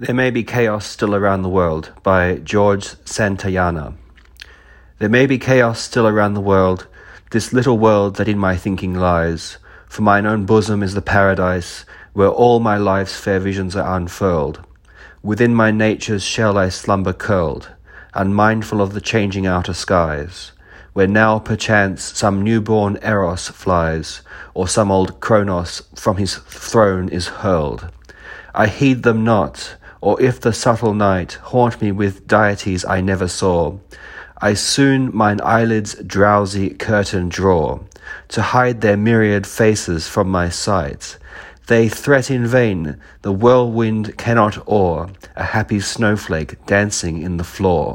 There May Be Chaos Still Around the World by George Santayana. There may be chaos still around the world, this little world that in my thinking lies. For mine own bosom is the paradise, where all my life's fair visions are unfurled. Within my nature's shell I slumber curled, unmindful of the changing outer skies, where now perchance some newborn Eros flies, or some old Kronos from his throne is hurled. I heed them not, or if the subtle night haunt me with deities I never saw, I soon mine eyelids drowsy curtain draw, to hide their myriad faces from my sight. They threat in vain, the whirlwind cannot awe a happy snowflake dancing in the flaw.